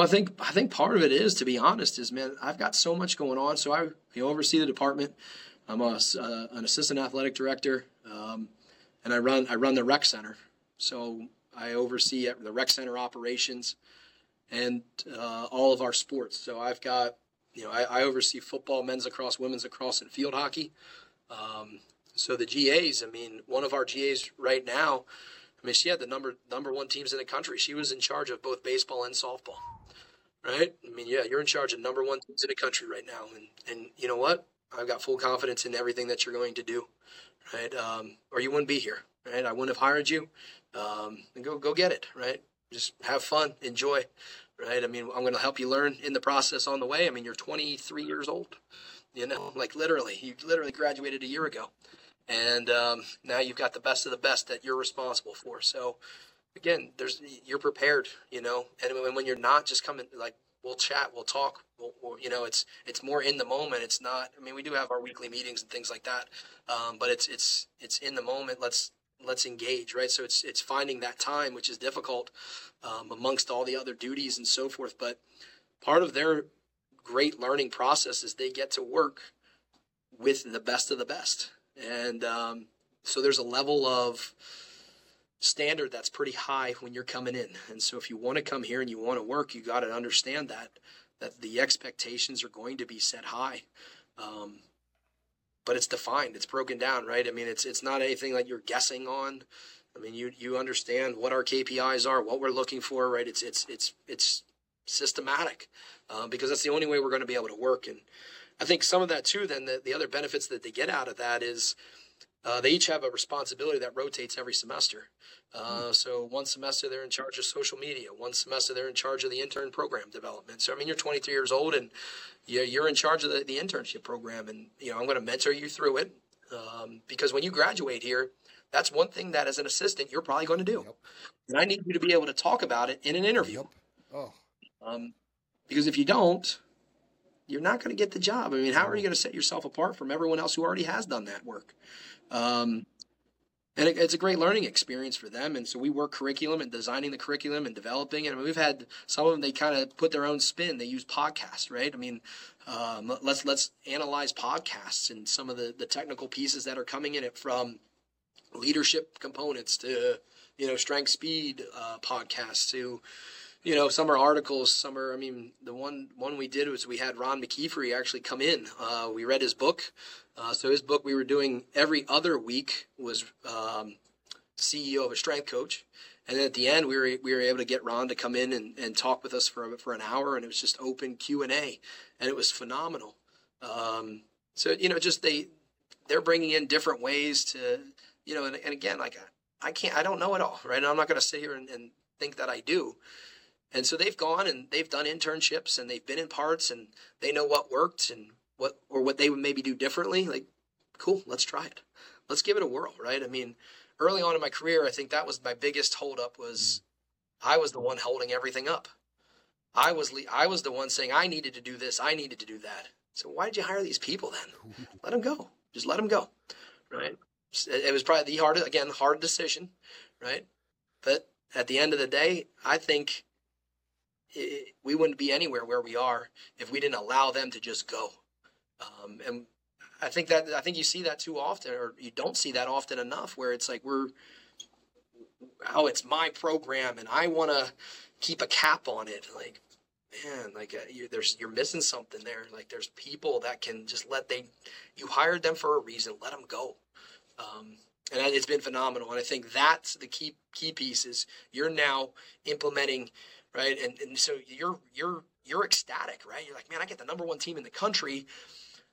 Well, I think I think part of it is, to be honest, is man, I've got so much going on. So I you know, oversee the department. I'm a, uh, an assistant athletic director, um, and I run I run the rec center. So I oversee the rec center operations and uh, all of our sports. So I've got you know I, I, oversee football, men's lacrosse, women's lacrosse, and field hockey. Um, so the GAs, I mean, one of our GAs right now, I mean, she had the number number one teams in the country. She was in charge of both baseball and softball right? I mean, yeah, you're in charge of number one teams in the country right now, and and you know what? I've got full confidence in everything that you're going to do, right? Um, or you wouldn't be here, right? I wouldn't have hired you. Um, and go go get it, right? Just have fun, enjoy, right? I mean, I'm going to help you learn in the process on the way. I mean, you're 23 years old, you know, like literally, you literally graduated a year ago, and um, now you've got the best of the best that you're responsible for. So again, there's you're prepared, you know, and when you're not, just coming like we'll chat, we'll talk, we'll, we'll, you know, it's it's more in the moment. It's not. I mean, we do have our weekly meetings and things like that, um, but it's it's it's in the moment. Let's let's engage, right? So it's it's finding that time, which is difficult um, amongst all the other duties and so forth. But part of their great learning process is they get to work with the best of the best, and um, so there's a level of standard that's pretty high when you're coming in. And so if you want to come here and you want to work, you got to understand that that the expectations are going to be set high. Um, but it's defined, it's broken down, right? I mean, it's it's not anything that you're guessing on. I mean, you you understand what our KPIs are, what we're looking for, right? It's it's it's it's systematic uh, because that's the only way we're going to be able to work. And I think some of that too. Then the, the other benefits that they get out of that is uh, they each have a responsibility that rotates every semester. Uh, hmm. so one semester they're in charge of social media. One semester they're in charge of the intern program development. So I mean, you're 23 years old and you're in charge of the, the internship program, and you know I'm going to mentor you through it um, because when you graduate here, that's one thing that as an assistant you're probably going to do, yep. and I need you to be able to talk about it in an interview. Yep. Oh. Um, because if you don't, you're not going to get the job. I mean, how are you going to set yourself apart from everyone else who already has done that work? Um, and it, it's a great learning experience for them. And so we work curriculum and designing the curriculum and developing it. I mean, we've had some of them they kind of put their own spin. They use podcasts, right? I mean, um, let's let's analyze podcasts and some of the the technical pieces that are coming in it from leadership components to you know strength speed uh, podcasts to you know, some are articles, some are. I mean, the one one we did was we had Ron McKeefery actually come in. Uh, we read his book. Uh, so his book we were doing every other week was um, CEO of a strength coach, and then at the end we were we were able to get Ron to come in and, and talk with us for for an hour, and it was just open Q and A, and it was phenomenal. Um, so you know, just they they're bringing in different ways to you know, and, and again, like I can't, I don't know it all, right? And I'm not going to sit here and, and think that I do. And so they've gone and they've done internships and they've been in parts and they know what worked and what or what they would maybe do differently. Like, cool, let's try it. Let's give it a whirl, right? I mean, early on in my career, I think that was my biggest holdup was I was the one holding everything up. I was I was the one saying I needed to do this, I needed to do that. So why did you hire these people then? Let them go. Just let them go, right? It was probably the hard again hard decision, right? But at the end of the day, I think it, we wouldn't be anywhere where we are if we didn't allow them to just go. Um, and I think that I think you see that too often, or you don't see that often enough, where it's like we're, oh, it's my program, and I want to keep a cap on it. Like, man, like uh, you, there's you're missing something there. Like, there's people that can just let they, you hired them for a reason, let them go. Um, and it's been phenomenal. And I think that's the key key piece is you're now implementing right? And and so you're you're you're ecstatic, right? You're like, man, I get the number one team in the country.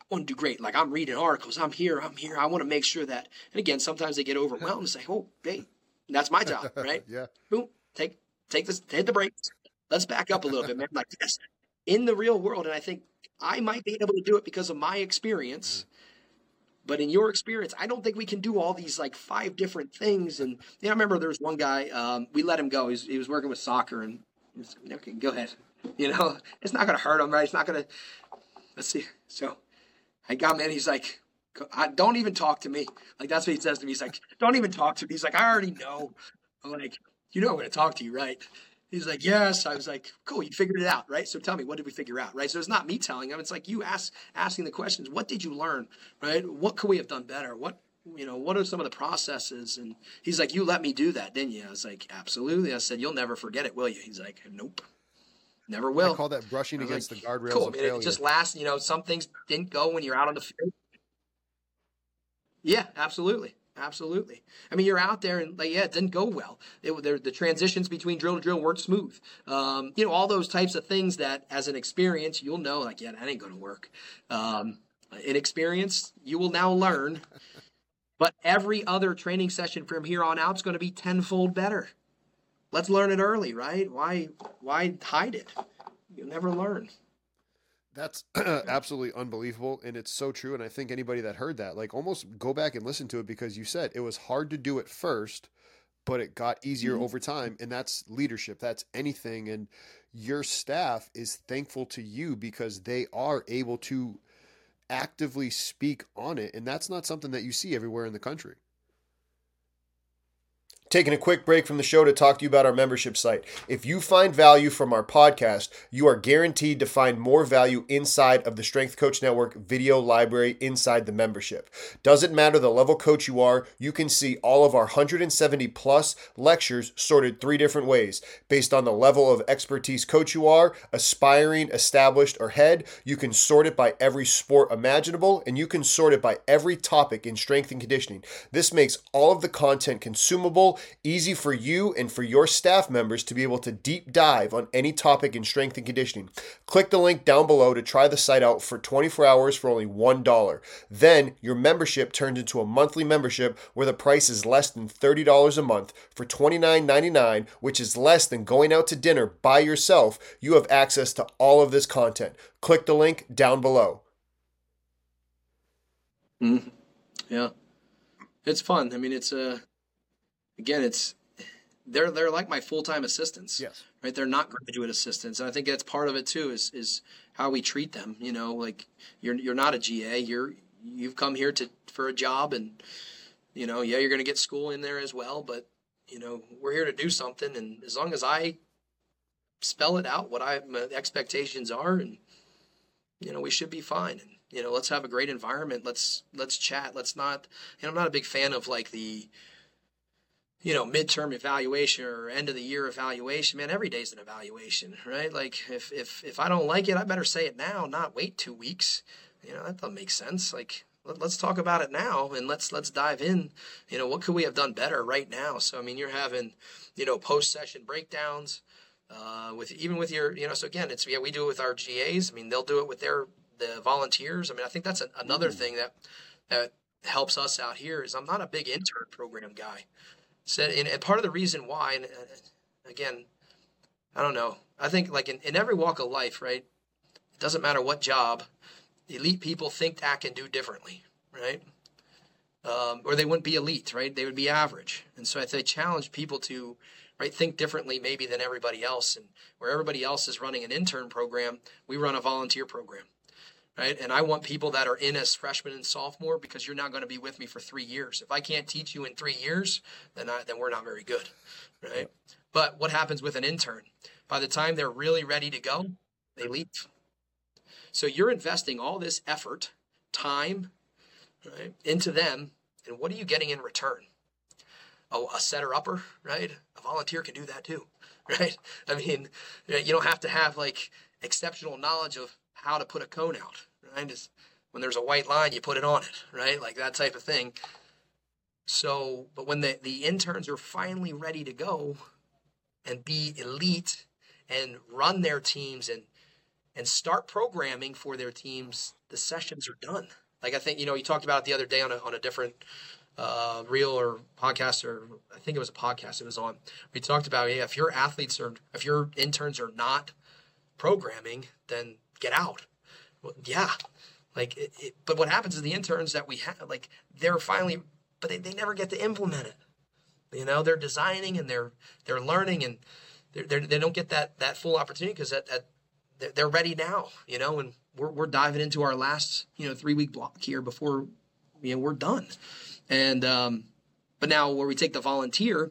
I want to do great. Like I'm reading articles. I'm here. I'm here. I want to make sure that. And again, sometimes they get overwhelmed and say, "Oh, hey, that's my job, right? yeah. Boom. Take take this. Hit the brakes. Let's back up a little bit, man. Like yes, in the real world, and I think I might be able to do it because of my experience. Mm. But in your experience, I don't think we can do all these like five different things. And yeah, I remember there was one guy. Um, we let him go. He was, he was working with soccer, and okay, go ahead. You know, it's not going to hurt him, right? It's not going to. Let's see. So I got him in. He's like, don't even talk to me. Like, that's what he says to me. He's like, don't even talk to me. He's like, I already know. I'm like, you know I'm going to talk to you, right? He's like, yes. I was like, cool. You figured it out, right? So tell me, what did we figure out, right? So it's not me telling him. It's like you ask, asking the questions. What did you learn, right? What could we have done better? What, you know, what are some of the processes? And he's like, you let me do that, didn't you? I was like, absolutely. I said, you'll never forget it, will you? He's like, nope. Never will. I call that brushing against like, the guardrails. Cool. I mean, it just lasts. You know, some things didn't go when you're out on the field. Yeah, absolutely. Absolutely. I mean, you're out there and like, yeah, it didn't go well. It, the transitions between drill to drill weren't smooth. Um, you know, all those types of things that, as an experience, you'll know like, yeah, that ain't going to work. Um, in experience, you will now learn. But every other training session from here on out is going to be tenfold better. Let's learn it early, right? Why, why hide it? You'll never learn. That's absolutely unbelievable. And it's so true. And I think anybody that heard that, like almost go back and listen to it because you said it was hard to do it first, but it got easier mm-hmm. over time. And that's leadership. That's anything. And your staff is thankful to you because they are able to actively speak on it. And that's not something that you see everywhere in the country. Taking a quick break from the show to talk to you about our membership site. If you find value from our podcast, you are guaranteed to find more value inside of the Strength Coach Network video library inside the membership. Doesn't matter the level coach you are, you can see all of our 170 plus lectures sorted three different ways. Based on the level of expertise coach you are, aspiring, established, or head, you can sort it by every sport imaginable and you can sort it by every topic in strength and conditioning. This makes all of the content consumable easy for you and for your staff members to be able to deep dive on any topic in strength and conditioning. Click the link down below to try the site out for 24 hours for only $1. Then your membership turns into a monthly membership where the price is less than $30 a month for $29.99, which is less than going out to dinner by yourself. You have access to all of this content. Click the link down below. Mm-hmm. Yeah, it's fun. I mean, it's a again, it's they're they're like my full time assistants. Yes. Right. They're not graduate assistants, and I think that's part of it too. Is is how we treat them. You know, like you're you're not a GA. You're you've come here to for a job, and you know, yeah, you're going to get school in there as well. But you know, we're here to do something, and as long as I spell it out what I my expectations are, and you know, we should be fine. And you know, let's have a great environment. Let's let's chat. Let's not. You know, I'm not a big fan of like the you know, midterm evaluation or end of the year evaluation, man, every day's an evaluation, right? Like if if if I don't like it, I better say it now, not wait two weeks. You know, that doesn't make sense. Like let, us talk about it now and let's let's dive in. You know, what could we have done better right now? So I mean, you're having, you know, post session breakdowns. Uh, with even with your, you know, so again, it's yeah, we do it with our GAs. I mean, they'll do it with their the volunteers. I mean, I think that's a, another mm. thing that that helps us out here is I'm not a big intern program guy. Said, and, part of the reason why, and again, I don't know. I think like in, in every walk of life, right? It doesn't matter what job, elite people think, act, and do differently, right? Um, or they wouldn't be elite, right? They would be average. And so I, I challenge people to, right, think differently maybe than everybody else. And where everybody else is running an intern program, we run a volunteer program right? And I want people that are in as freshman and sophomore because you're not going to be with me for three years. If I can't teach you in three years, then I, then we're not very good, right? But what happens with an intern? By the time they're really ready to go, they leave. So you're investing all this effort, time, right, into them, and what are you getting in return? Oh, a setter upper, right? A volunteer can do that too, right? I mean, you don't have to have like exceptional knowledge of how to put a cone out, right? Just when there's a white line, you put it on it, right? Like that type of thing. So, but when the, the interns are finally ready to go and be elite and run their teams and and start programming for their teams, the sessions are done. Like I think you know you talked about it the other day on a on a different uh, reel or podcast or I think it was a podcast it was on. We talked about yeah, if your athletes are if your interns are not programming, then get out. Well, yeah. Like, it, it, but what happens is the interns that we have, like, they're finally, but they, they never get to implement it. You know, they're designing and they're they're learning and they're, they're, they do not get that that full opportunity because that, that they're ready now. You know, and we're we're diving into our last you know three week block here before you know we're done. And um, but now where we take the volunteer,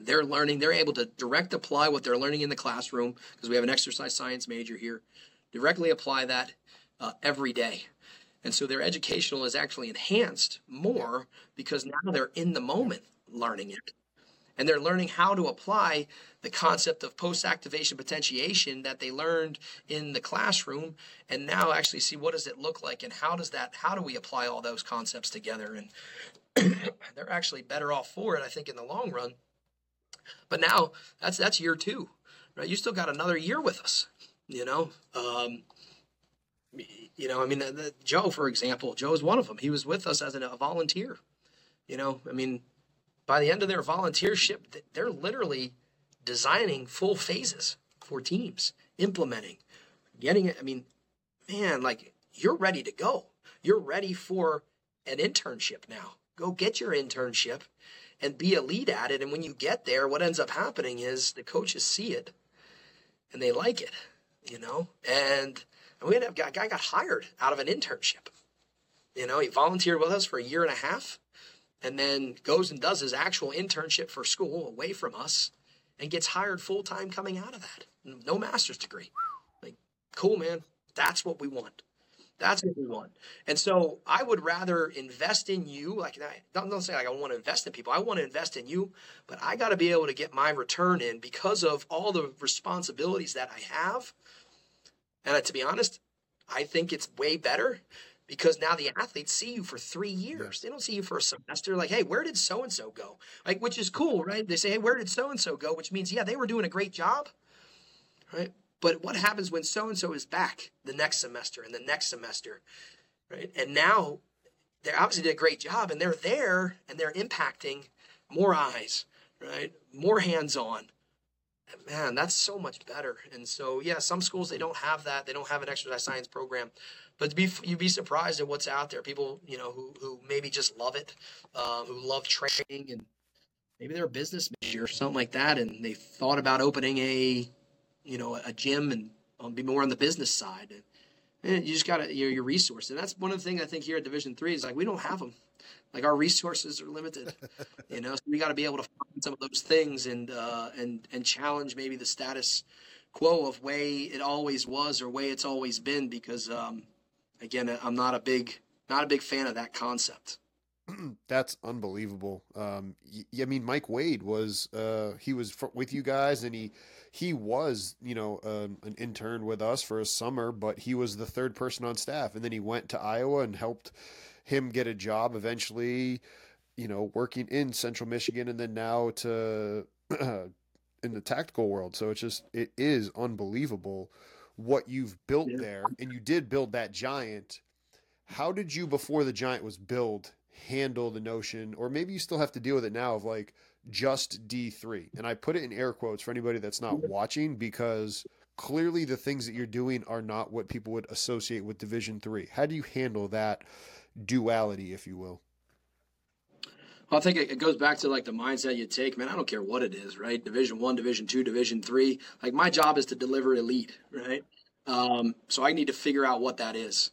they're learning, they're able to direct apply what they're learning in the classroom because we have an exercise science major here, directly apply that uh, every day. And so their educational is actually enhanced more because now they're in the moment learning it. And they're learning how to apply the concept of post activation potentiation that they learned in the classroom and now actually see what does it look like and how does that how do we apply all those concepts together and they're actually better off for it I think in the long run but now that's that's year two, right? You still got another year with us, you know. Um, you know, I mean, the, the, Joe, for example, Joe is one of them. He was with us as a volunteer. You know, I mean, by the end of their volunteership, they're literally designing full phases for teams, implementing, getting it. I mean, man, like you're ready to go. You're ready for an internship now. Go get your internship and be a lead at it. And when you get there, what ends up happening is the coaches see it and they like it, you know? And we had a guy, guy got hired out of an internship. You know, he volunteered with us for a year and a half and then goes and does his actual internship for school away from us and gets hired full time coming out of that. No master's degree. Like, cool, man. That's what we want. That's what we want. And so I would rather invest in you. Like I don't, don't say like I want to invest in people. I want to invest in you, but I got to be able to get my return in because of all the responsibilities that I have. And to be honest, I think it's way better because now the athletes see you for three years. They don't see you for a semester. Like, hey, where did so and so go? Like, which is cool, right? They say, hey, where did so and so go? Which means, yeah, they were doing a great job, right? But what happens when so and so is back the next semester and the next semester, right? And now they obviously did a great job and they're there and they're impacting more eyes, right? More hands on. Man, that's so much better. And so, yeah, some schools they don't have that. They don't have an exercise science program, but be, you'd be surprised at what's out there. People, you know, who who maybe just love it, uh, who love training, and maybe they're a business major or something like that, and they thought about opening a you know, a gym and um, be more on the business side. And, and you just got to your, your resources. And that's one of the things I think here at Division Three is like we don't have them. Like our resources are limited, you know. So we got to be able to find some of those things and uh, and and challenge maybe the status quo of way it always was or way it's always been. Because um, again, I'm not a big not a big fan of that concept. That's unbelievable. Um, I mean, Mike Wade was uh, he was with you guys, and he he was you know um, an intern with us for a summer, but he was the third person on staff, and then he went to Iowa and helped him get a job eventually. You know, working in Central Michigan, and then now to in the tactical world. So it's just it is unbelievable what you've built yeah. there, and you did build that giant. How did you, before the giant was built, handle the notion, or maybe you still have to deal with it now of like just D3. And I put it in air quotes for anybody that's not watching because clearly the things that you're doing are not what people would associate with Division 3. How do you handle that duality, if you will? Well, I think it goes back to like the mindset you take, man. I don't care what it is, right? Division one, Division two, Division three. Like my job is to deliver elite, right? Um, so I need to figure out what that is